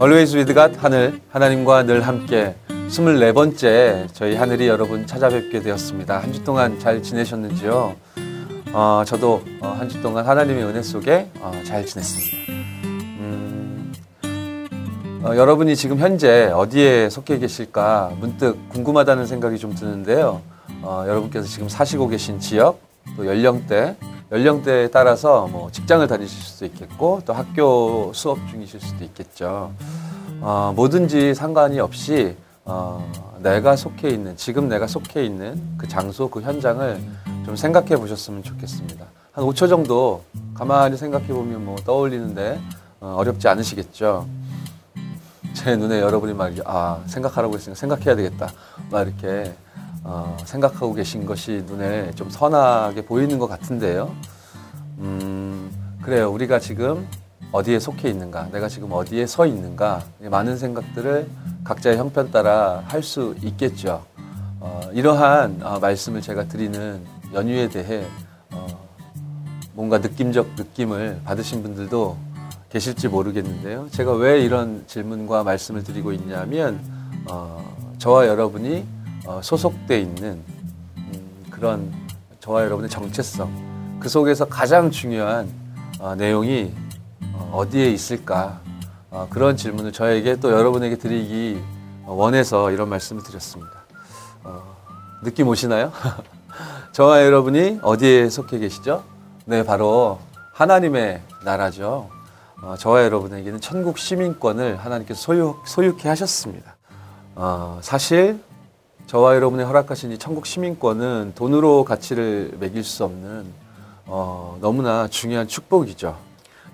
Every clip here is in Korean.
Always with God 하늘 하나님과 늘 함께 24번째 저희 하늘이 여러분 찾아뵙게 되었습니다. 한 주 동안 잘 지내셨는지요? 어, 저도 어, 한주 동안 하나님의 은혜 속에 어, 잘 지냈습니다. 음, 어, 여러분이 지금 현재 어디에 속해 계실까 문득 궁금하다는 생각이 좀 드는데요. 어, 여러분께서 지금 사시고 계신 지역, 또 연령대, 연령대에 따라서 뭐 직장을 다니실 수도 있겠고 또 학교 수업 중이실 수도 있겠죠. 어, 뭐든지 상관이 없이 어, 내가 속해 있는 지금 내가 속해 있는 그 장소 그 현장을 좀 생각해 보셨으면 좋겠습니다. 한 5초 정도 가만히 생각해 보면 뭐 떠올리는데 어, 렵지 않으시겠죠. 제 눈에 여러분이 막 아 생각하라고 했으니까 생각해야 되겠다 막 이렇게 어, 생각하고 계신 것이 눈에 좀 선하게 보이는 것 같은데요. 음, 그래요. 우리가 지금 어디에 속해 있는가, 내가 지금 어디에 서 있는가, 많은 생각들을 각자의 형편 따라 할 수 있겠죠. 어, 이러한 어, 말씀을 제가 드리는 연유에 대해 어, 뭔가 느낌적 느낌을 받으신 분들도 계실지 모르겠는데요. 제가 왜 이런 질문과 말씀을 드리고 있냐면, 어, 저와 여러분이 어, 소속돼 있는 음, 그런 저와 여러분의 정체성 그 속에서 가장 중요한 어, 내용이 어, 디에 있을까 그런 질문을 저에게 또 여러분에게 드리기 원해서 이런 말씀을 드렸습니다. 느낌 오시나요? 저와 여러분이 어디에 속해 계시죠? 네, 바로 하나님의 나라죠. 저와 여러분에게는 천국 시민권을 하나님께서 소유, 소유케 하셨습니다. 어, 사실 저와 여러분의 허락하신 이 천국 시민권은 돈으로 가치를 매길 수 없는 어, 너무나 중요한 축복이죠.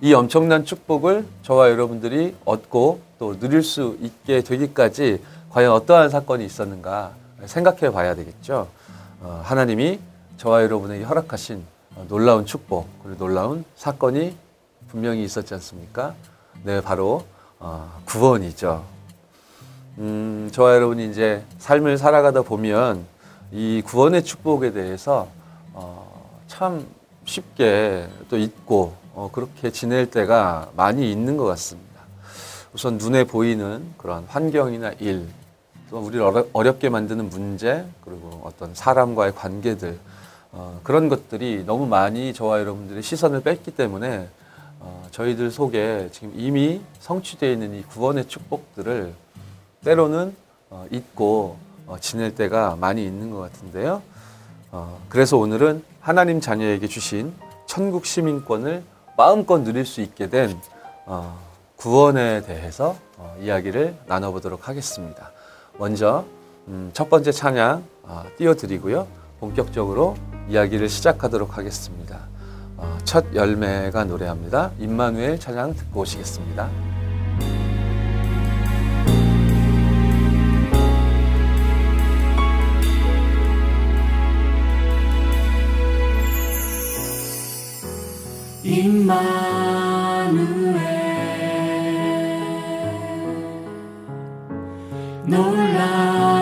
이 엄청난 축복을 저와 여러분들이 얻고 또 누릴 수 있게 되기까지 과연 어떠한 사건이 있었는가 생각해 봐야 되겠죠. 어, 하나님이 저와 여러분에게 허락하신 놀라운 축복 그리고 놀라운 사건이 분명히 있었지 않습니까? 네, 바로 어, 구원이죠. 음, 저와 여러분이 이제 삶을 살아가다 보면 이 구원의 축복에 대해서 어, 참 쉽게 또 잊고 어, 그렇게 지낼 때가 많이 있는 것 같습니다. 우선 눈에 보이는 그런 환경이나 일, 또 우리를 어렵, 어렵게 만드는 문제, 그리고 어떤 사람과의 관계들, 어, 그런 것들이 너무 많이 저와 여러분들의 시선을 뺐기 때문에 어, 저희들 속에 지금 이미 성취되어 있는 이 구원의 축복들을 때로는 어, 잊고 어, 지낼 때가 많이 있는 것 같은데요. 어, 그래서 오늘은 하나님 자녀에게 주신 천국 시민권을 마음껏 누릴 수 있게 된 어, 구원에 대해서 어, 이야기를 나눠보도록 하겠습니다. 먼저 음, 첫 번째 찬양 어, 띄워드리고요. 본격적으로 이야기를 시작하도록 하겠습니다. 어, 첫 열매가 노래합니다. 임마누엘 찬양 듣고 오시겠습니다. 임마누엘. 놀라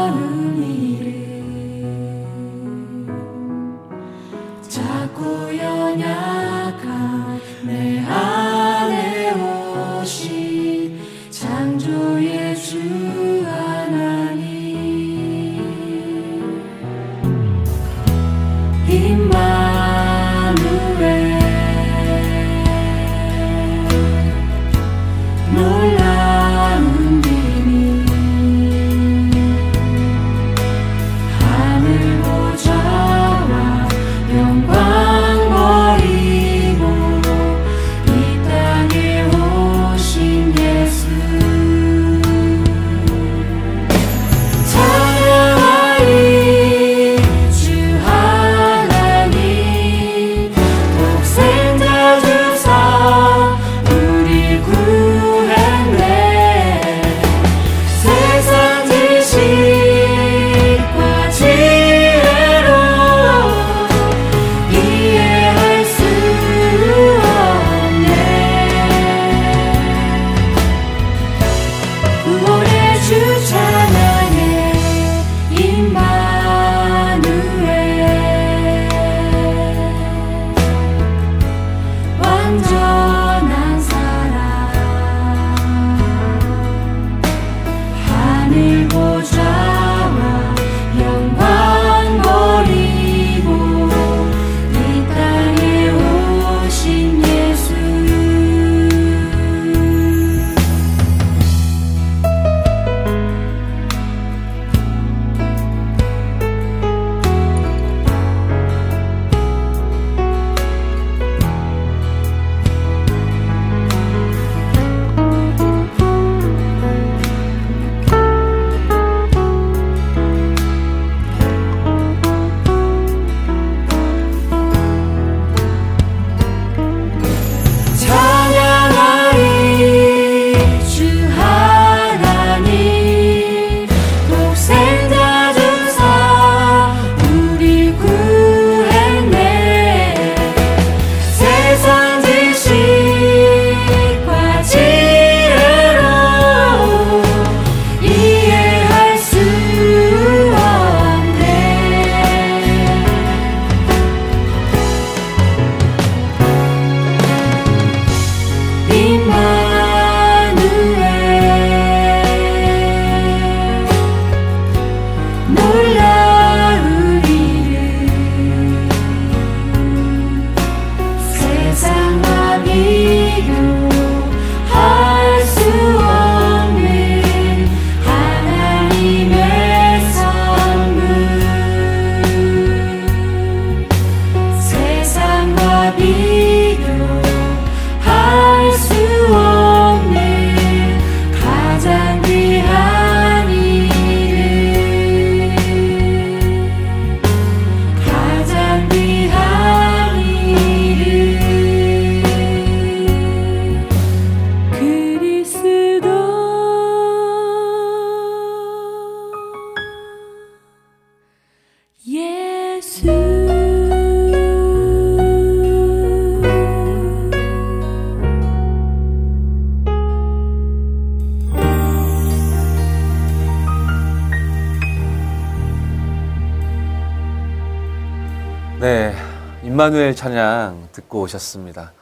임마누엘 찬양 듣고 오셨습니다.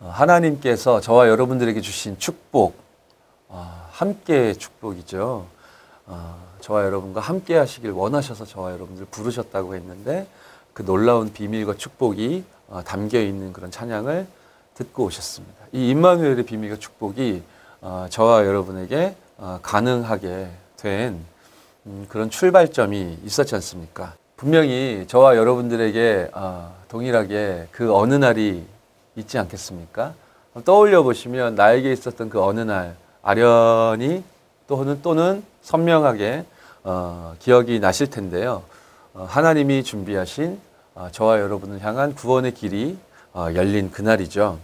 어, 하나님께서 저와 여러분들에게 주신 축복, 어, 함께 축복이죠. 어, 저와 여러분과 함께 하시길 원하셔서 저와 여러분들 부르셨다고 했는데 그 놀라운 비밀과 축복이 어, 담겨 있는 그런 찬양을 듣고 오셨습니다. 이 임마누엘의 비밀과 축복이 어, 저와 여러분에게 어, 가능하게 된 음, 그런 출발점이 있었지 않습니까? 분명히 저와 여러분들에게 어, 동일하게 그 어느 날이 있지 않겠습니까? 떠올려 보시면 나에게 있었던 그 어느 날 아련히 또는 또는 선명하게 어, 기억이 나실 텐데요. 어, 하나님이 준비하신 어, 저와 여러분을 향한 구원의 길이 어, 열린 그날이죠.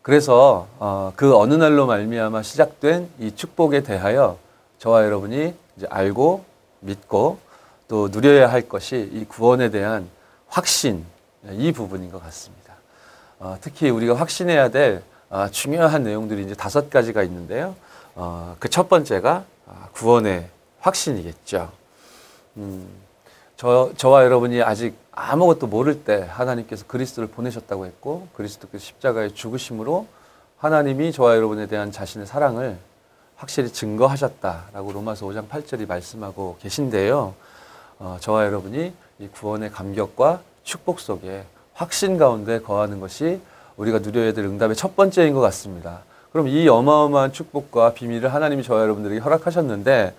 그래서 어, 그 어느 날로 말미암아 시작된 이 축복에 대하여 저와 여러분이 이제 알고 믿고 또 누려야 할 것이 이 구원에 대한 확신 이 부분인 것 같습니다. 어, 특히 우리가 확신해야 될 어, 중요한 내용들이 이제 다섯 가지가 있는데요. 어, 그 첫 번째가 아, 구원의 확신이겠죠. 음, 저, 저와 여러분이 아직 아무것도 모를 때 하나님께서 그리스도를 보내셨다고 했고 그리스도께서 십자가의 죽으심으로 하나님이 저와 여러분에 대한 자신의 사랑을 확실히 증거하셨다라고 로마서 5장 8절이 말씀하고 계신데요. 어, 저와 여러분이 이 구원의 감격과 축복 속에 확신 가운데 거하는 것이 우리가 누려야 될 응답의 첫 번째인 것 같습니다. 그럼 이 어마어마한 축복과 비밀을 하나님이 저와 여러분들에게 허락하셨는데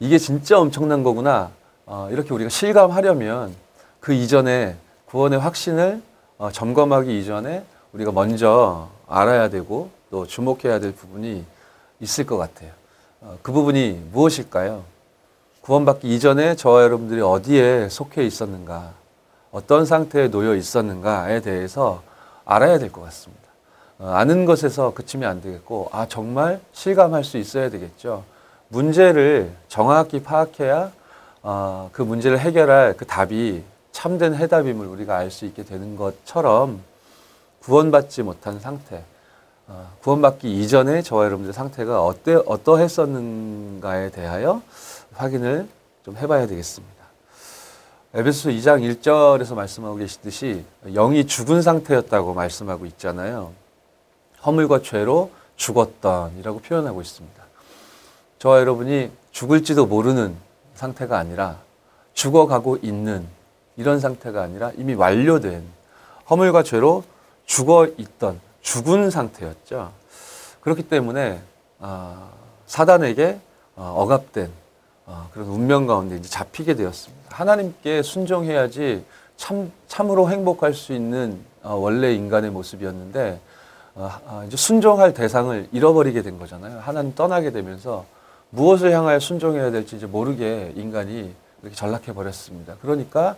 이게 진짜 엄청난 거구나. 어, 이렇게 우리가 실감하려면 그 이전에 구원의 확신을 어, 점검하기 이전에 우리가 먼저 알아야 되고 또 주목해야 될 부분이 있을 것 같아요. 어, 그 부분이 무엇일까요? 구원받기 이전에 저와 여러분들이 어디에 속해 있었는가, 어떤 상태에 놓여 있었는가에 대해서 알아야 될 것 같습니다. 어, 아는 것에서 그치면 안 되겠고, 아, 정말 실감할 수 있어야 되겠죠. 문제를 정확히 파악해야 어, 그 문제를 해결할 그 답이 참된 해답임을 우리가 알 수 있게 되는 것처럼 구원받지 못한 상태, 어, 구원받기 이전에 저와 여러분들의 상태가 어때, 어떠했었는가에 대하여 확인을 좀 해봐야 되겠습니다. 에베소 2장 1절에서 말씀하고 계시듯이 영이 죽은 상태였다고 말씀하고 있잖아요. 허물과 죄로 죽었던이라고 표현하고 있습니다. 저와 여러분이 죽을지도 모르는 상태가 아니라 죽어가고 있는 이런 상태가 아니라 이미 완료된 허물과 죄로 죽어 있던 죽은 상태였죠. 그렇기 때문에 어, 사단에게 어, 억압된 어, 그런 운명 가운데 이제 잡히게 되었습니다. 하나님께 순종해야지 참 참으로 행복할 수 있는 어, 원래 인간의 모습이었는데 어, 어, 이제 순종할 대상을 잃어버리게 된 거잖아요. 하나님 떠나게 되면서 무엇을 향하여 순종해야 될지 이제 모르게 인간이 이렇게 전락해 버렸습니다. 그러니까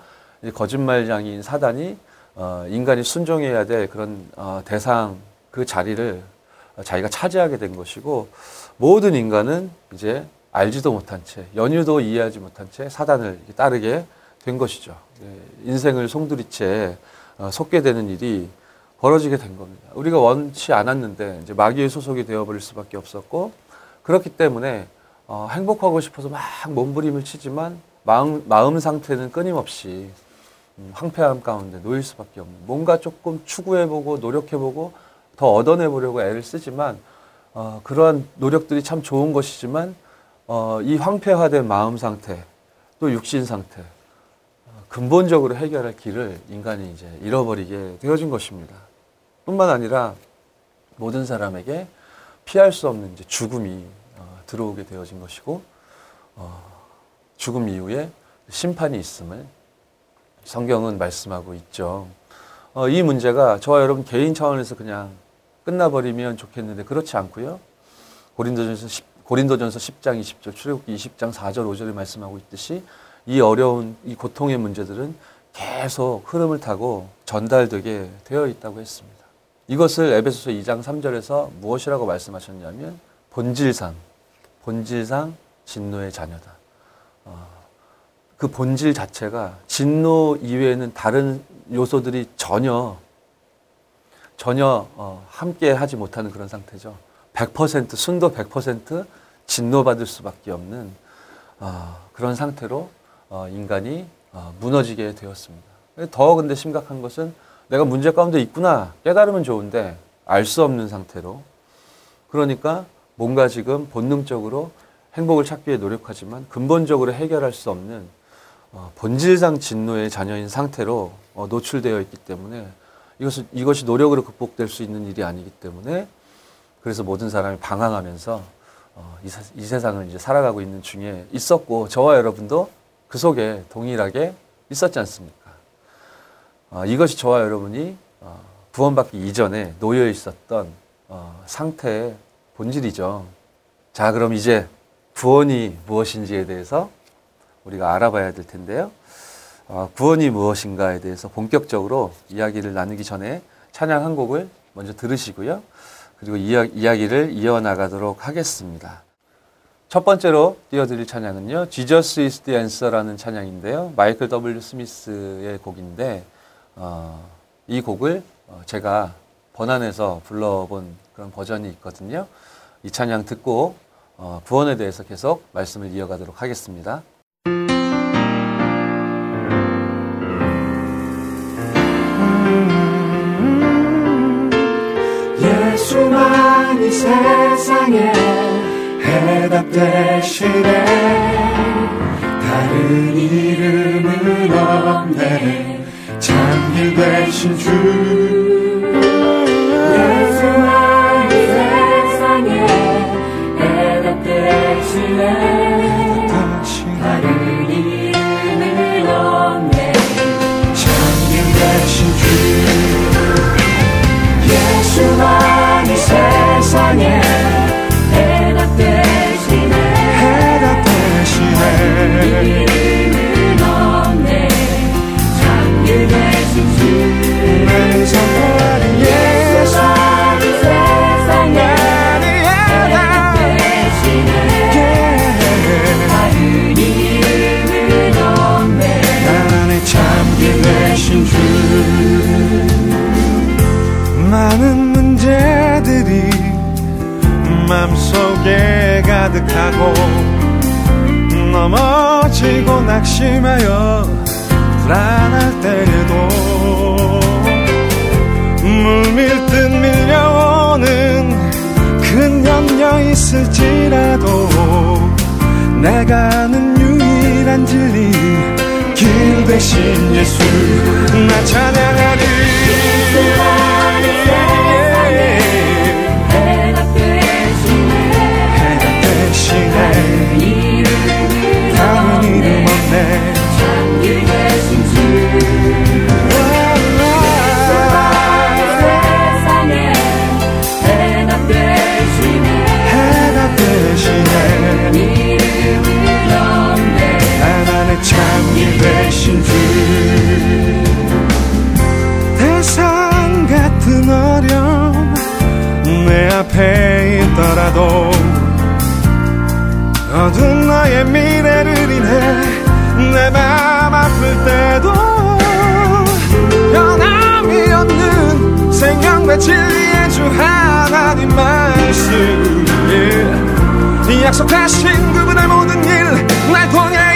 거짓말장인 사단이 어, 인간이 순종해야 될 그런 어, 대상 그 자리를 자기가 차지하게 된 것이고 모든 인간은 이제 알지도 못한 채 연유도 이해하지 못한 채 사단을 따르게 된 것이죠. 예, 인생을 송두리째 어, 속게 되는 일이 벌어지게 된 겁니다. 우리가 원치 않았는데 이제 마귀의 소속이 되어버릴 수밖에 없었고 그렇기 때문에 어, 행복하고 싶어서 막 몸부림을 치지만 마음, 마음 상태는 끊임없이 음, 황폐함 가운데 놓일 수밖에 없는 뭔가 조금 추구해보고 노력해보고 더 얻어내보려고 애를 쓰지만 어, 그러한 노력들이 참 좋은 것이지만 어, 이 황폐화된 마음 상태 또 육신 상태 어, 근본적으로 해결할 길을 인간이 이제 잃어버리게 되어진 것입니다. 뿐만 아니라 모든 사람에게 피할 수 없는 이제 죽음이 어, 들어오게 되어진 것이고 어, 죽음 이후에 심판이 있음을 성경은 말씀하고 있죠. 어, 이 문제가 저와 여러분 개인 차원에서 그냥 끝나버리면 좋겠는데 그렇지 않고요. 고린도전서 10, 고린도전서 10장 20절, 출애굽기 20장 4절 5절에 말씀하고 있듯이 이 어려운 이 고통의 문제들은 계속 흐름을 타고 전달되게 되어 있다고 했습니다. 이것을 에베소서 2장 3절에서 무엇이라고 말씀하셨냐면 본질상 본질상 진노의 자녀다. 어, 그 본질 자체가 진노 이외에는 다른 요소들이 전혀 전혀 어, 함께 하지 못하는 그런 상태죠. 100% 순도 100% 진노받을 수밖에 없는 어, 그런 상태로 어, 인간이 어, 무너지게 되었습니다. 더 근데 심각한 것은 내가 문제 가운데 있구나 깨달으면 좋은데 알 수 없는 상태로 그러니까 뭔가 지금 본능적으로 행복을 찾기 위해 노력하지만 근본적으로 해결할 수 없는 어, 본질상 진노의 자녀인 상태로 어, 노출되어 있기 때문에 이것은 이것이 노력으로 극복될 수 있는 일이 아니기 때문에 그래서 모든 사람이 방황하면서 어, 이, 세- 이 세상을 이제 살아가고 있는 중에 있었고 저와 여러분도 그 속에 동일하게 있었지 않습니까? 어, 이것이 저와 여러분이 어, 구원받기 이전에 놓여 있었던 어, 상태의 본질이죠. 자, 그럼 이제 구원이 무엇인지에 대해서 우리가 알아봐야 될 텐데요. 어, 구원이 무엇인가에 대해서 본격적으로 이야기를 나누기 전에 찬양 한 곡을 먼저 들으시고요. 그리고 이야, 이야기를 이어나가도록 하겠습니다. 첫 번째로 띄워드릴 찬양은요. Jesus is the answer라는 찬양인데요. 마이클 W. 스미스의 곡인데 어, 이 곡을 어, 제가 번안해서 불러본 그런 버전이 있거든요. 이 찬양 듣고 어, 구원에 대해서 계속 말씀을 이어가도록 하겠습니다. 예수만 이 세상에 해답 대신에 다른 이름은 없네. 참길 되신 주. 예수만 이 세상에 해답 대신에 낙심하여 불안할 때에도 물밀듯 밀려오는 큰 염려 있을지라도 내가 진리의 주 하나님 말씀. 이 약속하신 그분의 모든 일 날 통해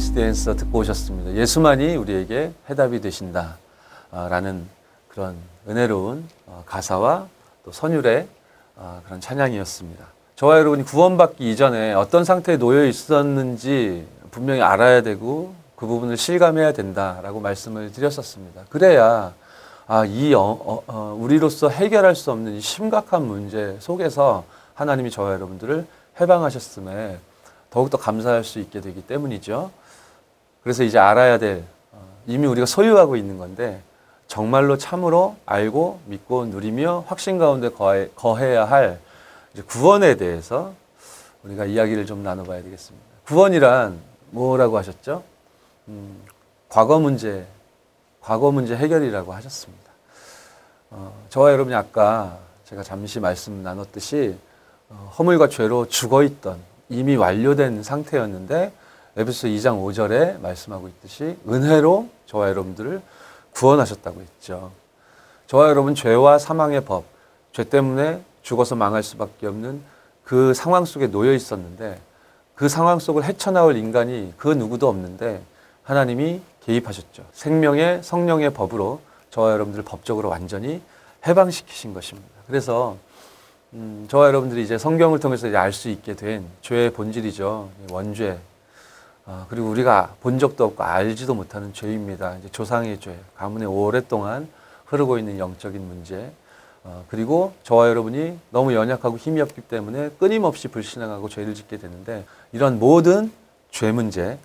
이스 댄서 듣고 오셨습니다. 예수만이 우리에게 해답이 되신다. 아, 라는 그런 은혜로운 어, 가사와 또 선율의 어, 그런 찬양이었습니다. 저와 여러분이 구원받기 이전에 어떤 상태에 놓여 있었는지 분명히 알아야 되고 그 부분을 실감해야 된다라고 말씀을 드렸었습니다. 그래야 아, 이 어, 어, 어, 우리로서 해결할 수 없는 이 심각한 문제 속에서 하나님이 저와 여러분들을 해방하셨음에 더욱더 감사할 수 있게 되기 때문이죠. 그래서 이제 알아야 될 어, 이미 우리가 소유하고 있는 건데 정말로 참으로 알고 믿고 누리며 확신 가운데 거해, 거해야 할 이제 구원에 대해서 우리가 이야기를 좀 나눠봐야 되겠습니다. 구원이란 뭐라고 하셨죠? 음, 과거 문제, 과거 문제 해결이라고 하셨습니다. 어, 저와 여러분이 아까 제가 잠시 말씀 나눴듯이 어, 허물과 죄로 죽어 있던 이미 완료된 상태였는데 에베소 2장 5절에 말씀하고 있듯이 은혜로 저와 여러분들을 구원하셨다고 했죠. 저와 여러분 죄와 사망의 법, 죄 때문에 죽어서 망할 수밖에 없는 그 상황 속에 놓여 있었는데 그 상황 속을 헤쳐나올 인간이 그 누구도 없는데 하나님이 개입하셨죠. 생명의 성령의 법으로 저와 여러분들을 법적으로 완전히 해방시키신 것입니다. 그래서 음, 저와 여러분들이 이제 성경을 통해서 알 수 있게 된 죄의 본질이죠. 원죄. 아, 그리고 우리가 본 적도 없고 알지도 못하는 죄입니다. 이제 조상의 죄, 가문에 오랫동안 흐르고 있는 영적인 문제. 어, 그리고 저와 여러분이 너무 연약하고 힘이 없기 때문에 끊임없이 불신앙하고 죄를 짓게 되는데 이런 모든 죄 문제,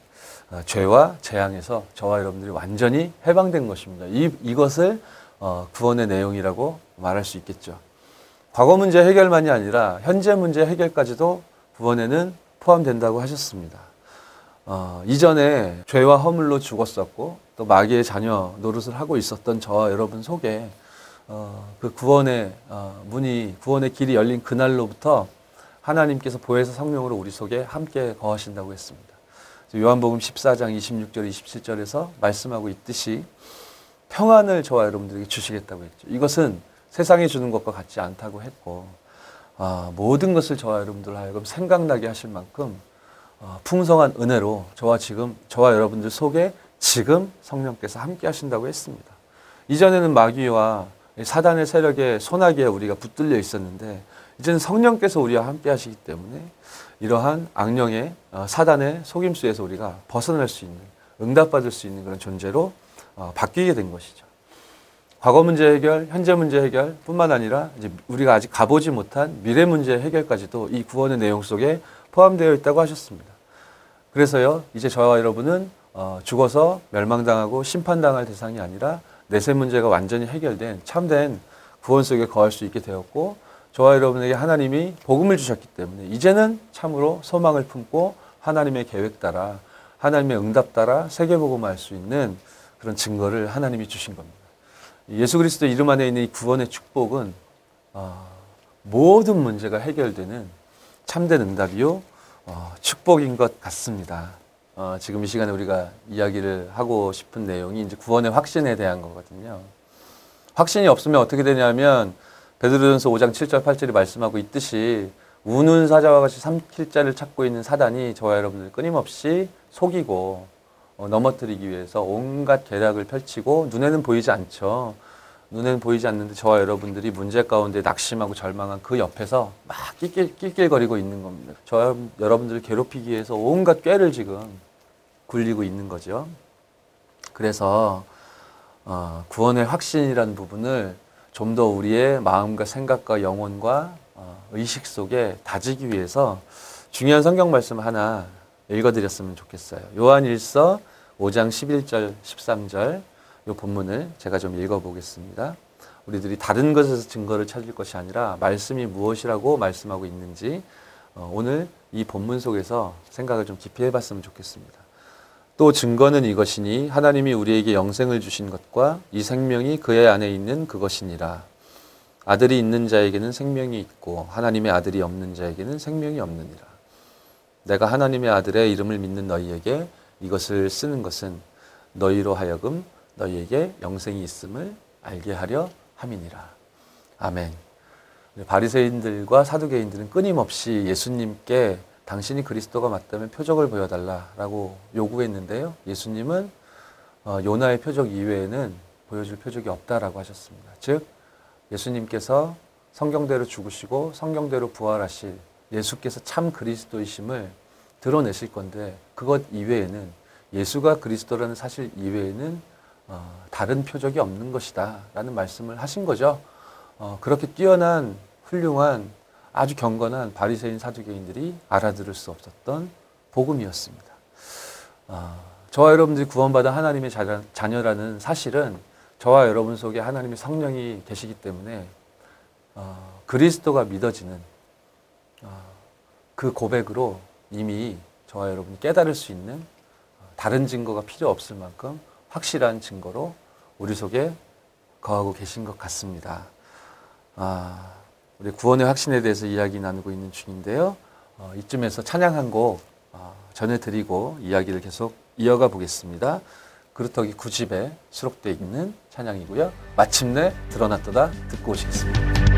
어, 죄와 재앙에서 저와 여러분들이 완전히 해방된 것입니다. 이, 이것을 어, 구원의 내용이라고 말할 수 있겠죠. 과거 문제 해결만이 아니라 현재 문제 해결까지도 구원에는 포함된다고 하셨습니다. 어, 이전에 죄와 허물로 죽었었고 또 마귀의 자녀 노릇을 하고 있었던 저와 여러분 속에 어, 그 구원의 어, 문이 구원의 길이 열린 그날로부터 하나님께서 보혜사 성령으로 우리 속에 함께 거하신다고 했습니다. 요한복음 14장 26절 27절에서 말씀하고 있듯이 평안을 저와 여러분들에게 주시겠다고 했죠. 이것은 세상이 주는 것과 같지 않다고 했고 아, 모든 것을 저와 여러분들 하여금 생각나게 하실 만큼 어, 풍성한 은혜로 저와 지금 저와 여러분들 속에 지금 성령께서 함께 하신다고 했습니다. 이전에는 마귀와 사단의 세력에 소나기에 우리가 붙들려 있었는데 이제는 성령께서 우리와 함께 하시기 때문에 이러한 악령의 어, 사단의 속임수에서 우리가 벗어날 수 있는 응답받을 수 있는 그런 존재로 어, 바뀌게 된 것이죠. 과거 문제 해결, 현재 문제 해결 뿐만 아니라 이제 우리가 아직 가보지 못한 미래 문제 해결까지도 이 구원의 내용 속에 포함되어 있다고 하셨습니다. 그래서요, 이제 저와 여러분은 어, 죽어서 멸망당하고 심판당할 대상이 아니라 내세 문제가 완전히 해결된 참된 구원 속에 거할 수 있게 되었고 저와 여러분에게 하나님이 복음을 주셨기 때문에 이제는 참으로 소망을 품고 하나님의 계획 따라 하나님의 응답 따라 세계복음할 수 있는 그런 증거를 하나님이 주신 겁니다. 예수 그리스도 이름 안에 있는 이 구원의 축복은 어, 모든 문제가 해결되는 참된 응답이요 어, 축복인 것 같습니다. 어, 지금 이 시간에 우리가 이야기를 하고 싶은 내용이 이제 구원의 확신에 대한 거거든요. 확신이 없으면 어떻게 되냐면 베드로전서 5장 7절 8절이 말씀하고 있듯이 우는 사자와 같이 삼킬 자를 찾고 있는 사단이 저와 여러분들 끊임없이 속이고 어, 넘어뜨리기 위해서 온갖 계략을 펼치고 눈에는 보이지 않죠. 눈에는 보이지 않는데 저와 여러분들이 문제 가운데 낙심하고 절망한 그 옆에서 막 낄낄, 낄낄거리고 있는 겁니다. 저 여러분들을 괴롭히기 위해서 온갖 꾀를 지금 굴리고 있는 거죠. 그래서 어, 구원의 확신이라는 부분을 좀 더 우리의 마음과 생각과 영혼과 어, 의식 속에 다지기 위해서 중요한 성경 말씀 하나 읽어드렸으면 좋겠어요. 요한 1서 5장 11절, 13절 이 본문을 제가 좀 읽어보겠습니다. 우리들이 다른 것에서 증거를 찾을 것이 아니라 말씀이 무엇이라고 말씀하고 있는지 어, 오늘 이 본문 속에서 생각을 좀 깊이 해봤으면 좋겠습니다. 또 증거는 이것이니 하나님이 우리에게 영생을 주신 것과 이 생명이 그의 안에 있는 그것이니라. 아들이 있는 자에게는 생명이 있고 하나님의 아들이 없는 자에게는 생명이 없느니라. 내가 하나님의 아들의 이름을 믿는 너희에게 이것을 쓰는 것은 너희로 하여금 너희에게 영생이 있음을 알게 하려 함이니라. 아멘. 바리새인들과 사두개인들은 끊임없이 예수님께 당신이 그리스도가 맞다면 표적을 보여달라라고 요구했는데요. 예수님은 어, 요나의 표적 이외에는 보여줄 표적이 없다라고 하셨습니다. 즉 예수님께서 성경대로 죽으시고 성경대로 부활하실 예수께서 참 그리스도이심을 드러내실 건데 그것 이외에는 예수가 그리스도라는 사실 이외에는 어, 다른 표적이 없는 것이다 라는 말씀을 하신 거죠. 어, 그렇게 뛰어난 훌륭한 아주 경건한 바리새인 사두개인들이 알아들을 수 없었던 복음이었습니다. 어, 저와 여러분들이 구원받은 하나님의 자녀, 자녀라는 사실은 저와 여러분 속에 하나님의 성령이 계시기 때문에 어, 그리스도가 믿어지는 어, 그 고백으로 이미 저와 여러분이 깨달을 수 있는 어, 다른 증거가 필요 없을 만큼 확실한 증거로 우리 속에 거하고 계신 것 같습니다. 아, 우리 구원의 확신에 대해서 이야기 나누고 있는 중인데요. 어, 이쯤에서 찬양 한곡 어, 전해드리고 이야기를 계속 이어가 보겠습니다. 그루터기 9집에 수록되어 있는 찬양이고요. 마침내 드러났도다 듣고 오시겠습니다.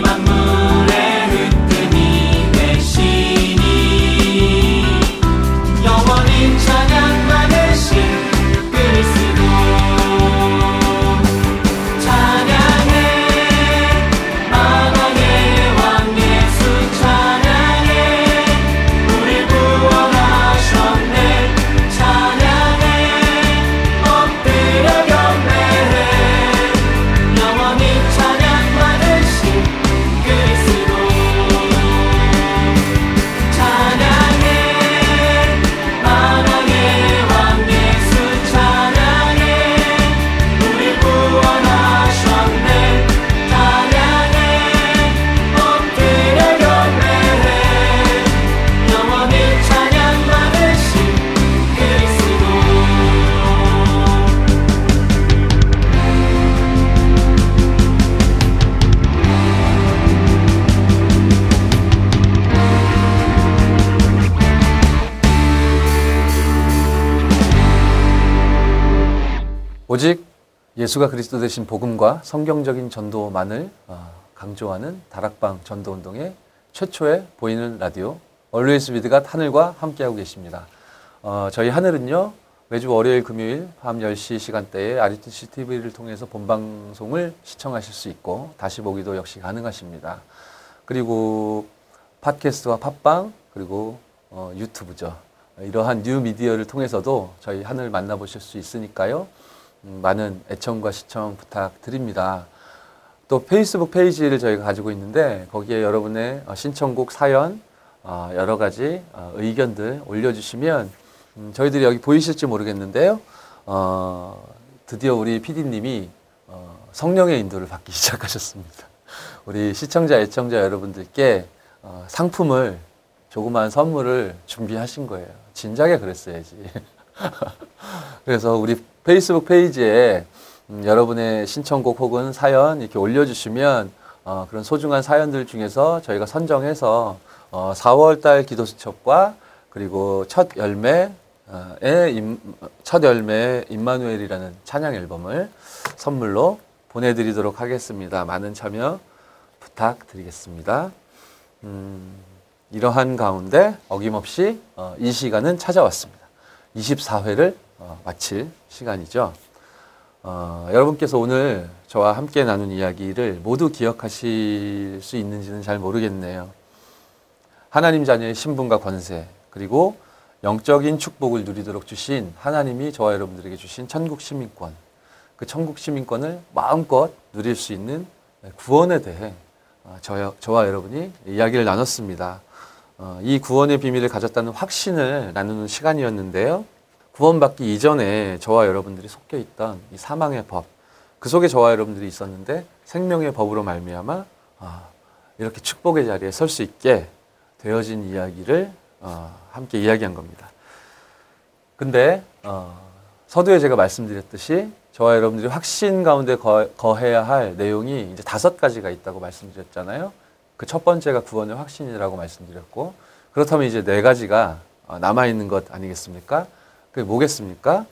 그 오직 예수가 그리스도 되신 복음과 성경적인 전도만을 어, 강조하는 다락방 전도 운동의 최초의 보이는 라디오 얼루이스 비드가 하늘과 함께하고 계십니다. 어, 저희 하늘은요 매주 월요일 금요일 밤 10시 시간대에 RTC TV를 통해서 본방송을 시청하실 수 있고 다시 보기도 역시 가능하십니다. 그리고 팟캐스트와 팟빵 그리고 어, 유튜브죠. 이러한 뉴 미디어를 통해서도 저희 하늘 만나보실 수 있으니까요. 음, 많은 애청과 시청 부탁드립니다. 또 페이스북 페이지를 저희가 가지고 있는데 거기에 여러분의 어, 신청곡 사연 어, 여러 가지 어, 의견들 올려주시면 음, 저희들이 여기 보이실지 모르겠는데요. 어, 드디어 우리 PD님이 어, 성령의 인도를 받기 시작하셨습니다. 우리 시청자, 애청자 여러분들께 어, 상품을 조그마한 선물을 준비하신 거예요. 진작에 그랬어야지. 그래서 우리 페이스북 페이지에 음, 여러분의 신청곡 혹은 사연 이렇게 올려주시면 어, 그런 소중한 사연들 중에서 저희가 선정해서 어, 4월달 기도 수첩과 그리고 첫 열매의 임, 첫 열매 임마누엘이라는 찬양 앨범을 선물로 보내드리도록 하겠습니다. 많은 참여 부탁드리겠습니다. 음, 이러한 가운데 어김없이 어, 이 시간은 찾아왔습니다. 24회를 어, 마칠 시간이죠. 어, 여러분께서 오늘 저와 함께 나눈 이야기를 모두 기억하실 수 있는지는 잘 모르겠네요. 하나님 자녀의 신분과 권세, 그리고 영적인 축복을 누리도록 주신 하나님이 저와 여러분들에게 주신 천국 시민권, 그 천국 시민권을 마음껏 누릴 수 있는 구원에 대해 어, 저, 저와 여러분이 이야기를 나눴습니다. 어, 이 구원의 비밀을 가졌다는 확신을 나누는 시간이었는데요. 구원받기 이전에 저와 여러분들이 속해 있던 이 사망의 법, 그 속에 저와 여러분들이 있었는데 생명의 법으로 말미암아 아, 이렇게 축복의 자리에 설 수 있게 되어진 이야기를 어, 함께 이야기한 겁니다. 근데 어, 서두에 제가 말씀드렸듯이 저와 여러분들이 확신 가운데 거, 거해야 할 내용이 이제 다섯 가지가 있다고 말씀드렸잖아요. 그 첫 번째가 구원의 확신이라고 말씀드렸고 그렇다면 이제 네 가지가 어, 남아 있는 것 아니겠습니까? 그게 뭐겠습니까?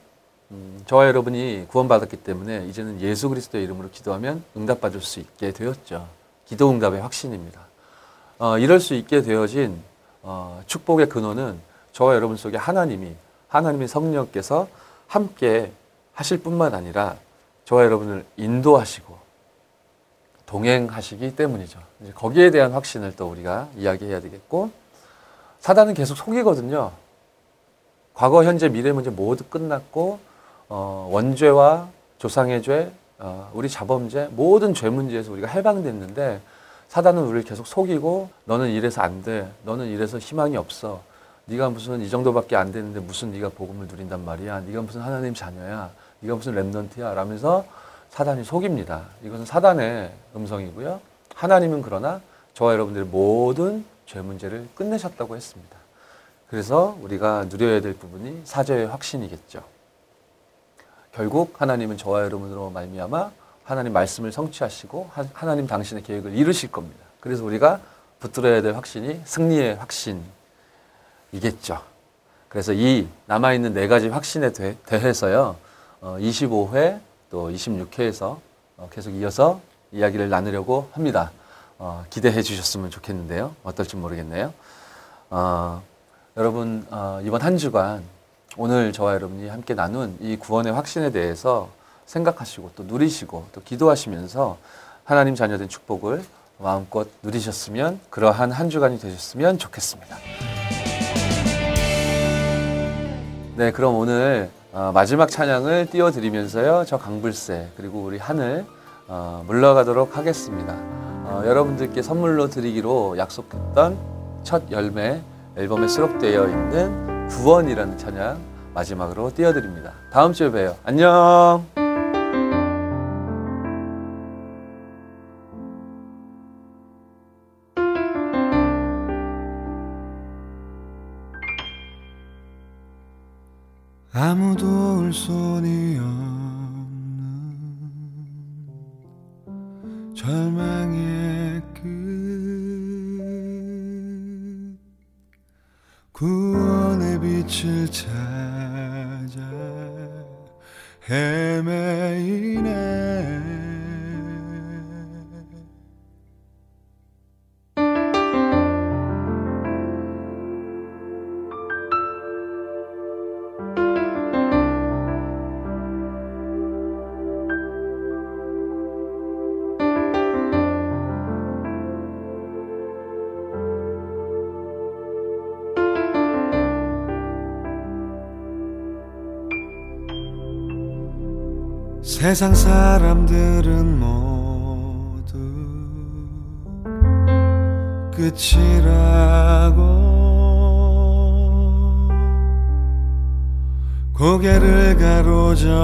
음, 저와 여러분이 구원받았기 때문에 이제는 예수 그리스도의 이름으로 기도하면 응답받을 수 있게 되었죠. 기도 응답의 확신입니다. 어, 이럴 수 있게 되어진 어, 축복의 근원은 저와 여러분 속에 하나님이 하나님의 성령께서 함께 하실 뿐만 아니라 저와 여러분을 인도하시고 동행하시기 때문이죠. 거기에 대한 확신을 또 우리가 이야기해야 되겠고 사단은 계속 속이거든요. 과거, 현재, 미래 문제 모두 끝났고 어, 원죄와 조상의 죄, 어, 우리 자범죄 모든 죄 문제에서 우리가 해방됐는데 사단은 우리를 계속 속이고 너는 이래서 안 돼, 너는 이래서 희망이 없어. 네가 무슨 이 정도밖에 안 되는데 무슨 네가 복음을 누린단 말이야. 네가 무슨 하나님 자녀야. 네가 무슨 랩넌트야. 라면서 사단이 속입니다. 이것은 사단의 음성이고요. 하나님은 그러나 저와 여러분들의 모든 죄 문제를 끝내셨다고 했습니다. 그래서 우리가 누려야 될 부분이 사죄의 확신이겠죠. 결국 하나님은 저와 여러분으로 말미암아 하나님 말씀을 성취하시고 하- 하나님 당신의 계획을 이루실 겁니다. 그래서 우리가 붙들어야 될 확신이 승리의 확신이겠죠. 그래서 이 남아있는 네 가지 확신에 대- 대해서요, 어, 25회 또 26회에서 어, 계속 이어서 이야기를 나누려고 합니다. 어, 기대해 주셨으면 좋겠는데요. 어떨지 모르겠네요. 어, 여러분, 어, 이번 한 주간 오늘 저와 여러분이 함께 나눈 이 구원의 확신에 대해서 생각하시고 또 누리시고 또 기도하시면서 하나님 자녀된 축복을 마음껏 누리셨으면 그러한 한 주간이 되셨으면 좋겠습니다. 네, 그럼 오늘 어, 마지막 찬양을 띄워드리면서요, 저 강불새 그리고 우리 하늘 어, 물러가도록 하겠습니다. 어, 여러분들께 선물로 드리기로 약속했던 첫 열매 앨범에 수록되어 있는 구원이라는 찬양 마지막으로 띄워드립니다. 다음 주에 봬요. 안녕. 아무도 올 손이 빛을 찾아 헤매 세상 사람들은 모두 끝이라고 고개를 가로저으며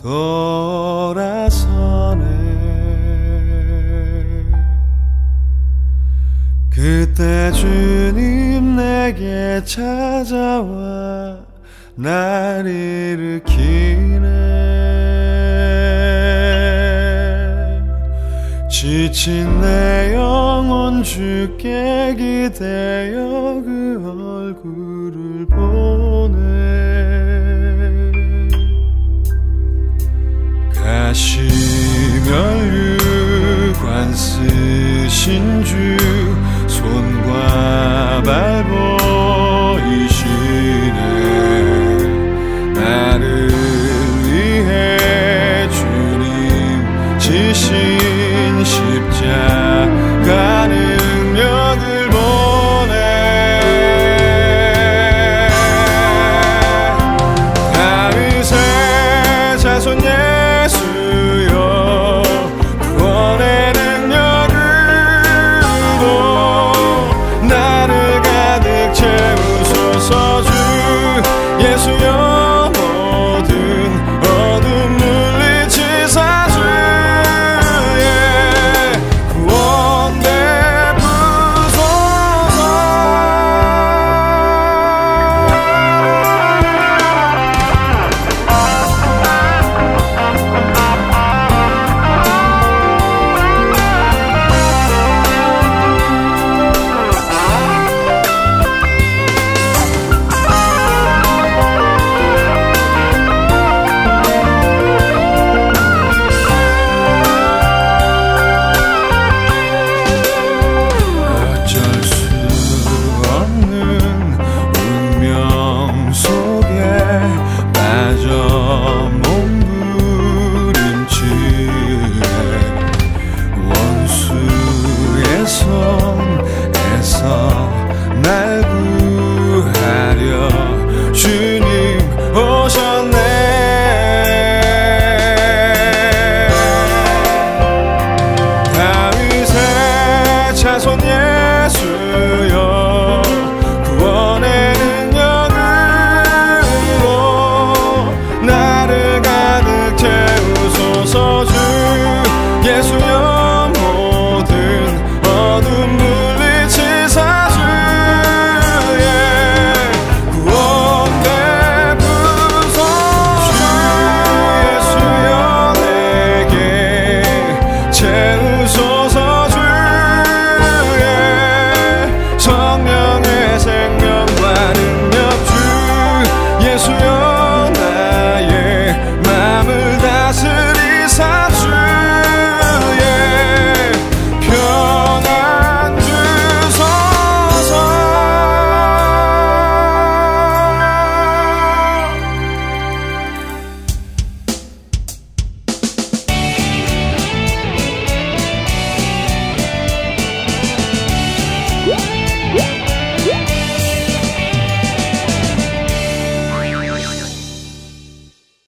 돌아서네. 그때 주님 내게 찾아와 날 일으키네. 지친 내 영혼 주께 기대어 그 얼굴을 보네. 가시면류관 쓰신 주 손과 발보